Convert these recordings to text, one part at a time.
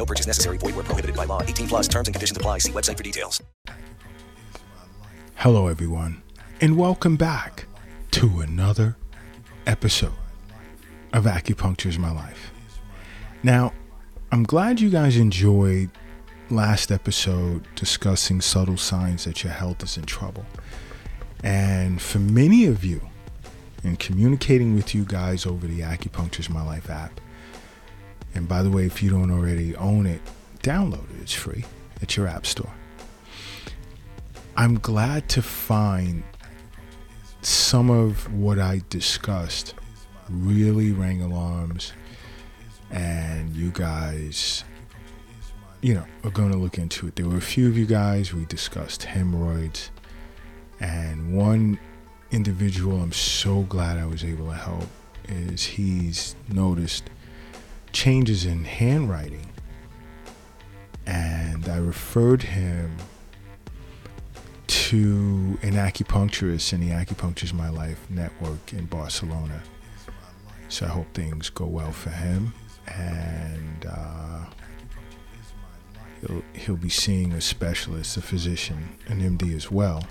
No purchase necessary. Void where prohibited by law. 18 plus terms and conditions apply. See website for details. Hello, everyone, and welcome back to another episode of Acupuncture is My Life. Now, I'm glad you guys enjoyed last episode discussing subtle signs that your health is in trouble. And for many of you, in communicating with you guys over the Acupuncture is My Life app, and by the way, if you don't already own it, download it. It's free at your app store. I'm glad to find some of what I discussed really rang alarms, and you guys, you know, are going to look into it. There were a few of you guys, we discussed hemorrhoids, and one individual I'm so glad I was able to help is he's noticed changes in handwriting. And I referred him to an acupuncturist in the Acupuncture's My Life network in Barcelona. So I hope things go well for him. And uh, he'll, he'll be seeing a specialist, a physician, an MD as well.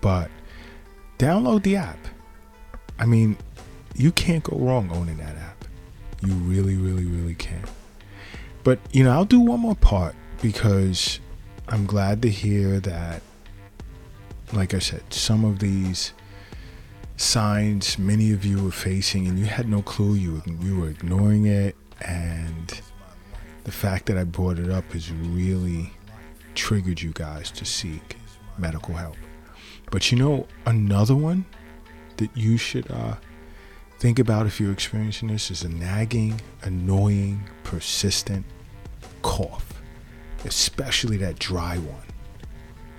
But download the app. I mean, you can't go wrong owning that app. You really, really, really can. But, you know, I'll do one more part because I'm glad to hear that, like I said, some of these signs many of you were facing and you had no clue you were, you were ignoring it. And the fact that I brought it up has really triggered you guys to seek medical help. But you know, another one that you should uh, think about if you're experiencing this as a nagging, annoying, persistent cough, especially that dry one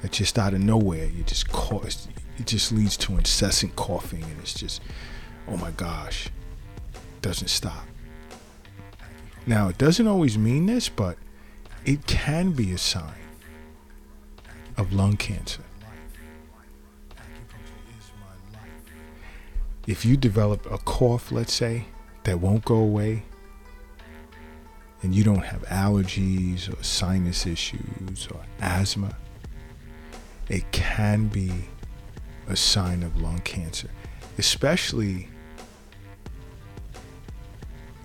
that just out of nowhere you just cough. It just leads to incessant coughing, and it's just, oh my gosh, doesn't stop. Now, it doesn't always mean this, but it can be a sign of lung cancer. If you develop a cough, let's say, that won't go away, and you don't have allergies or sinus issues or asthma, it can be a sign of lung cancer. Especially,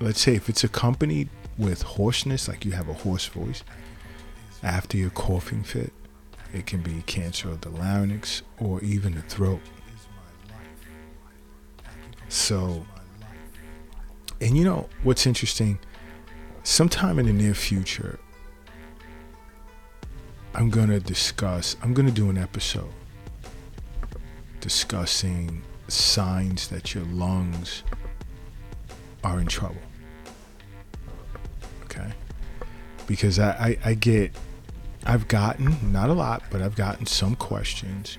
let's say, if it's accompanied with hoarseness, like you have a hoarse voice after your coughing fit, it can be cancer of the larynx or even the throat. So, and you know what's interesting? Sometime in the near future, I'm going to discuss, I'm going to do an episode discussing signs that your lungs are in trouble. Okay? Because I, I, I get, I've gotten, not a lot, but I've gotten some questions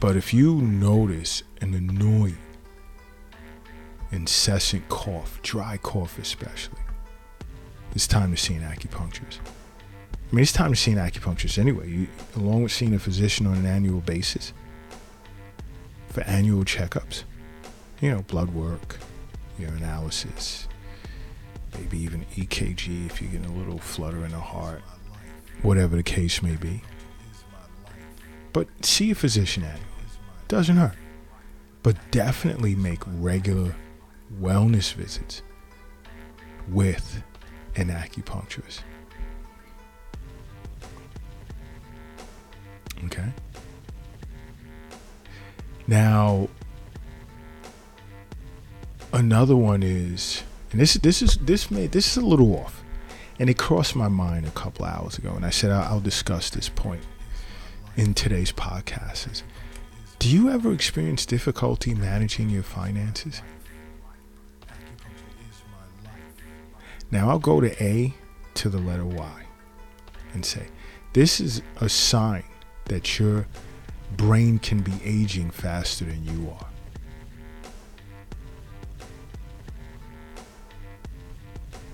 But if you notice an annoying, incessant cough, dry cough especially, it's time to see an acupuncturist. I mean, it's time to see an acupuncturist anyway, you, along with seeing a physician on an annual basis for annual checkups. You know, blood work, your analysis, maybe even EKG if you're getting a little flutter in the heart, whatever the case may be. But see a physician It Doesn't hurt. But definitely make regular wellness visits with an acupuncturist. Okay? Now, another one is and this this is this may this is a little off and it crossed my mind a couple hours ago and i said i'll, I'll discuss this point in today's podcast is do you ever experience difficulty managing your finances? Now i'll go to a to the letter y and say this is a sign that your brain can be aging faster than you are.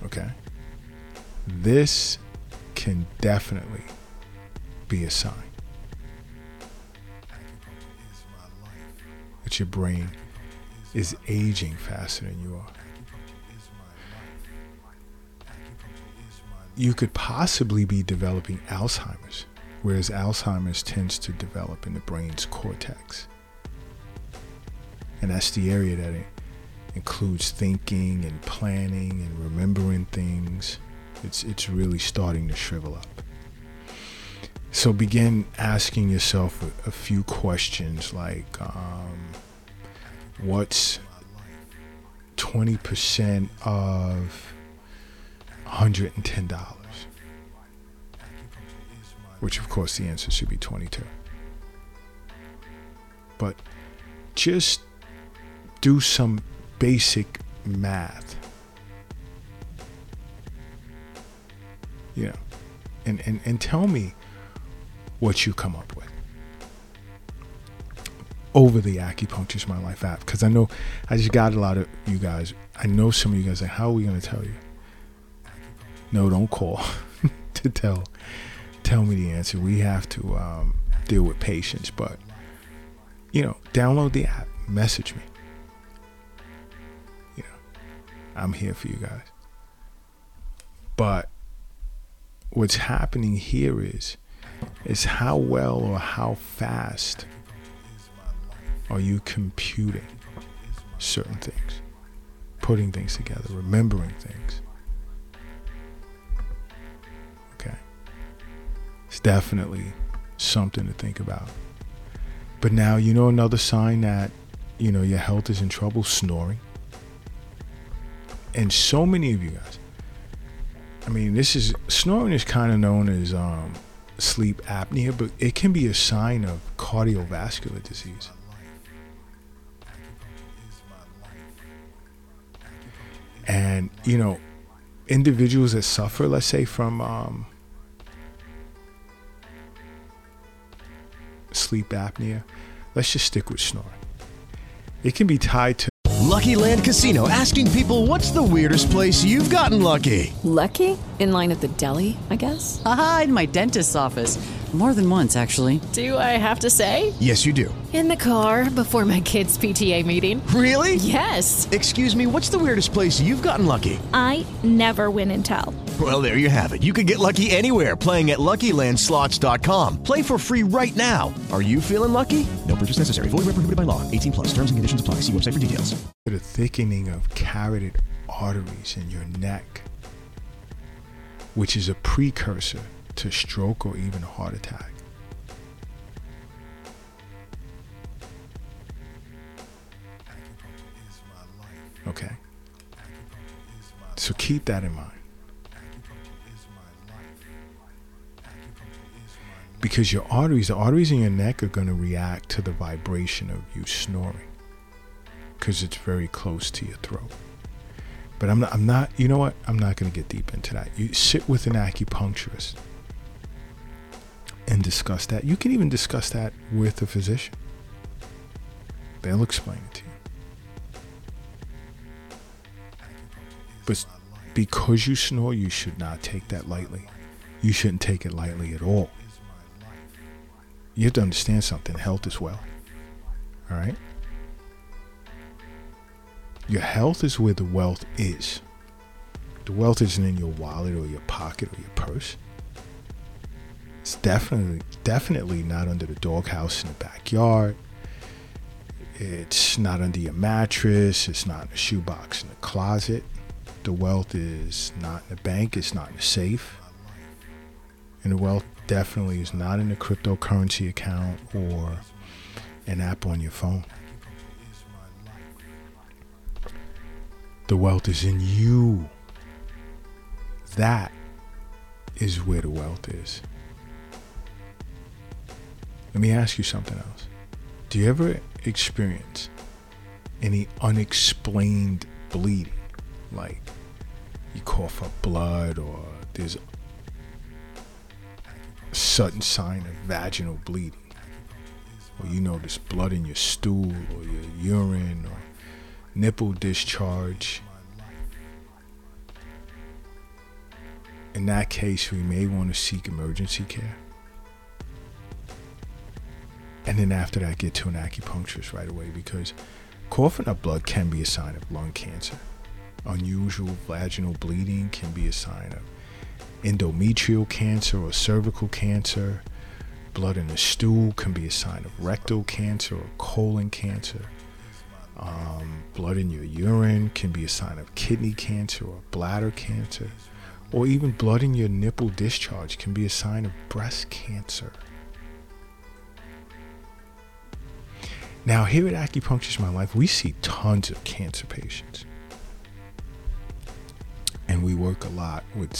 Okay. This can definitely be a sign your brain is aging faster than you are. You could possibly be developing Alzheimer's, whereas Alzheimer's tends to develop in the brain's cortex. And that's the area that it includes thinking and planning and remembering things. It's it's really starting to shrivel up. So begin asking yourself a, a few questions like, um, what's twenty percent of hundred and ten dollars? Which of course the answer should be twenty-two. But just do some basic math. Know, and, and, and tell me what you come up with over the acupuncturist my life app because i know i just got a lot of you guys. I know some of you guys like how are we going to tell you? No don't call to tell tell me the answer. We have to um, deal with patients but you know download the app message me. You know, I'm here for you guys. But what's happening here is is how well or how fast are you computing certain things, putting things together, remembering things. Okay. It's definitely something to think about. But now you know another sign that you know your health is in trouble, snoring and so many of you guys i mean this is snoring is kind of known as um, sleep apnea but it can be a sign of cardiovascular disease and you know individuals that suffer let's say from um, sleep apnea let's just stick with snoring it can be tied to Lucky Land Casino asking people what's the weirdest place you've gotten lucky? Lucky? In line at the deli, I guess? Aha, in my dentist's office. More than once, actually. Do I have to say? Yes, you do. In the car before my kids' PTA meeting. Really? Yes. Excuse me, what's the weirdest place you've gotten lucky? I never win and tell. Well, there you have it. You can get lucky anywhere playing at LuckyLandSlots.com. Play for free right now. Are you feeling lucky? No purchase necessary. Void where prohibited by law. 18 plus. Terms and conditions apply. See website for details. The thickening of carotid arteries in your neck, which is a precursor to stroke or even a heart attack. Okay? So keep that in mind. Because your arteries, the arteries in your neck are going to react to the vibration of you snoring because it's very close to your throat. But I'm not, I'm not, you know what? I'm not going to get deep into that. You sit with an acupuncturist and discuss that. You can even discuss that with a physician. They'll explain it to you. But because you snore, you should not take that lightly. You shouldn't take it lightly at all. You have to understand something health is well. All right? Your health is where the wealth is. The wealth isn't in your wallet or your pocket or your purse. It's definitely definitely not under the doghouse in the backyard. It's not under your mattress. It's not in the shoebox in the closet. The wealth is not in the bank. It's not in the safe. And the wealth definitely is not in a cryptocurrency account or an app on your phone. The wealth is in you. That is where the wealth is. Let me ask you something else. Do you ever experience any unexplained bleeding? Like you cough up blood or there's a sudden sign of vaginal bleeding. Or you notice blood in your stool or your urine or nipple discharge. In that case, we may want to seek emergency care. And then after that, get to an acupuncturist right away because coughing up blood can be a sign of lung cancer. Unusual vaginal bleeding can be a sign of endometrial cancer or cervical cancer. Blood in the stool can be a sign of rectal cancer or colon cancer. Um, blood in your urine can be a sign of kidney cancer or bladder cancer. Or even blood in your nipple discharge can be a sign of breast cancer. Now, here at Acupuncture My Life, we see tons of cancer patients. And we work a lot with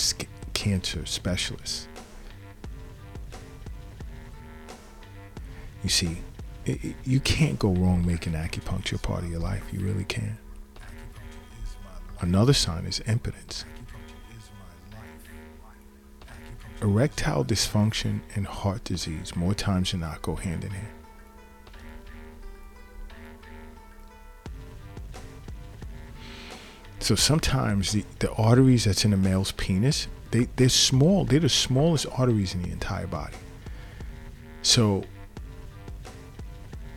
cancer specialists. You see, it, it, you can't go wrong making acupuncture part of your life. You really can. Another sign is impotence. Erectile dysfunction and heart disease, more times than not, go hand in hand. So sometimes the, the arteries that's in a male's penis, they, they're small. They're the smallest arteries in the entire body. So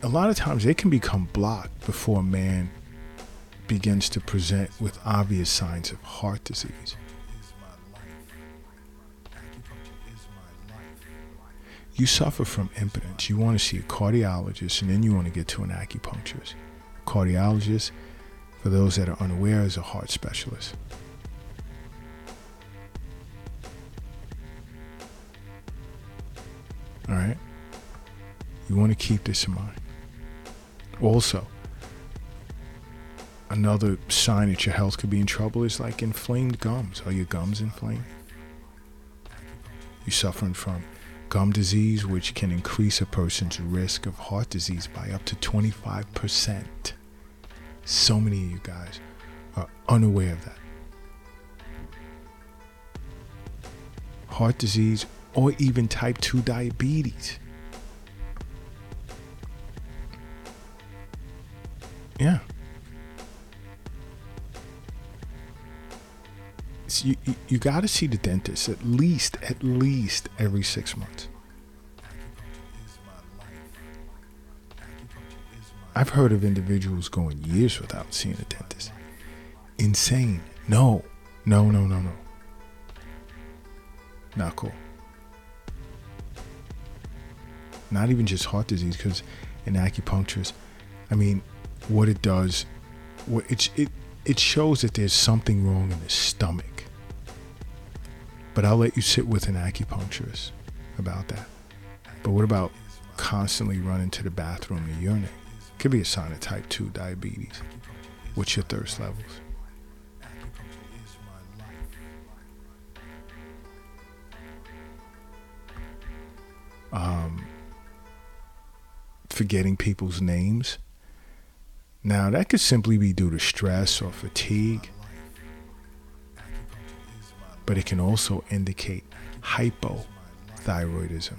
a lot of times they can become blocked before a man begins to present with obvious signs of heart disease. You suffer from impotence. You want to see a cardiologist and then you want to get to an acupuncturist. Cardiologist for those that are unaware, is a heart specialist. All right? You want to keep this in mind. Also, another sign that your health could be in trouble is like inflamed gums. Are your gums inflamed? You're suffering from gum disease, which can increase a person's risk of heart disease by up to 25%. So many of you guys are unaware of that. Heart disease or even type 2 diabetes. Yeah. So you, you, you got to see the dentist at least, at least every six months. I've heard of individuals going years without seeing a dentist. Insane. No, no, no, no, no. Not cool. Not even just heart disease, because an acupuncturist, I mean, what it does, what it, it it shows that there's something wrong in the stomach. But I'll let you sit with an acupuncturist about that. But what about constantly running to the bathroom to urinate? Could be a sign of type 2 diabetes. What's your thirst levels? Um, forgetting people's names. Now, that could simply be due to stress or fatigue, but it can also indicate hypothyroidism.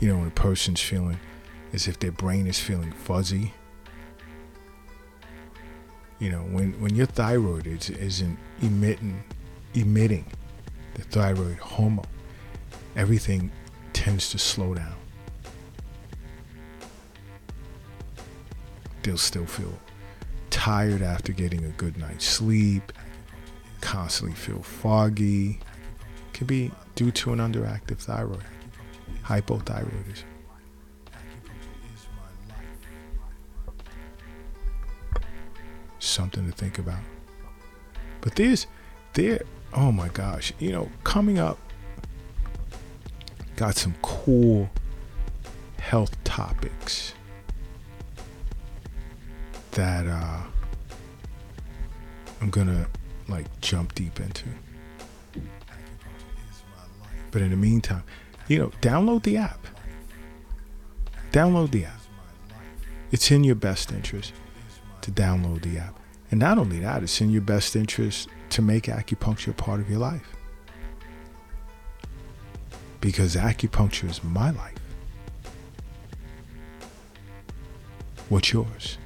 You know, when a person's feeling as if their brain is feeling fuzzy. You know, when, when your thyroid is, isn't emitting, emitting the thyroid hormone, everything tends to slow down. They'll still feel tired after getting a good night's sleep, constantly feel foggy. Could be due to an underactive thyroid, hypothyroidism. Something to think about. But there's, there, oh my gosh, you know, coming up, got some cool health topics that uh, I'm gonna like jump deep into. But in the meantime, you know, download the app. Download the app. It's in your best interest to download the app. And not only that, it's in your best interest to make acupuncture a part of your life. Because acupuncture is my life. What's yours?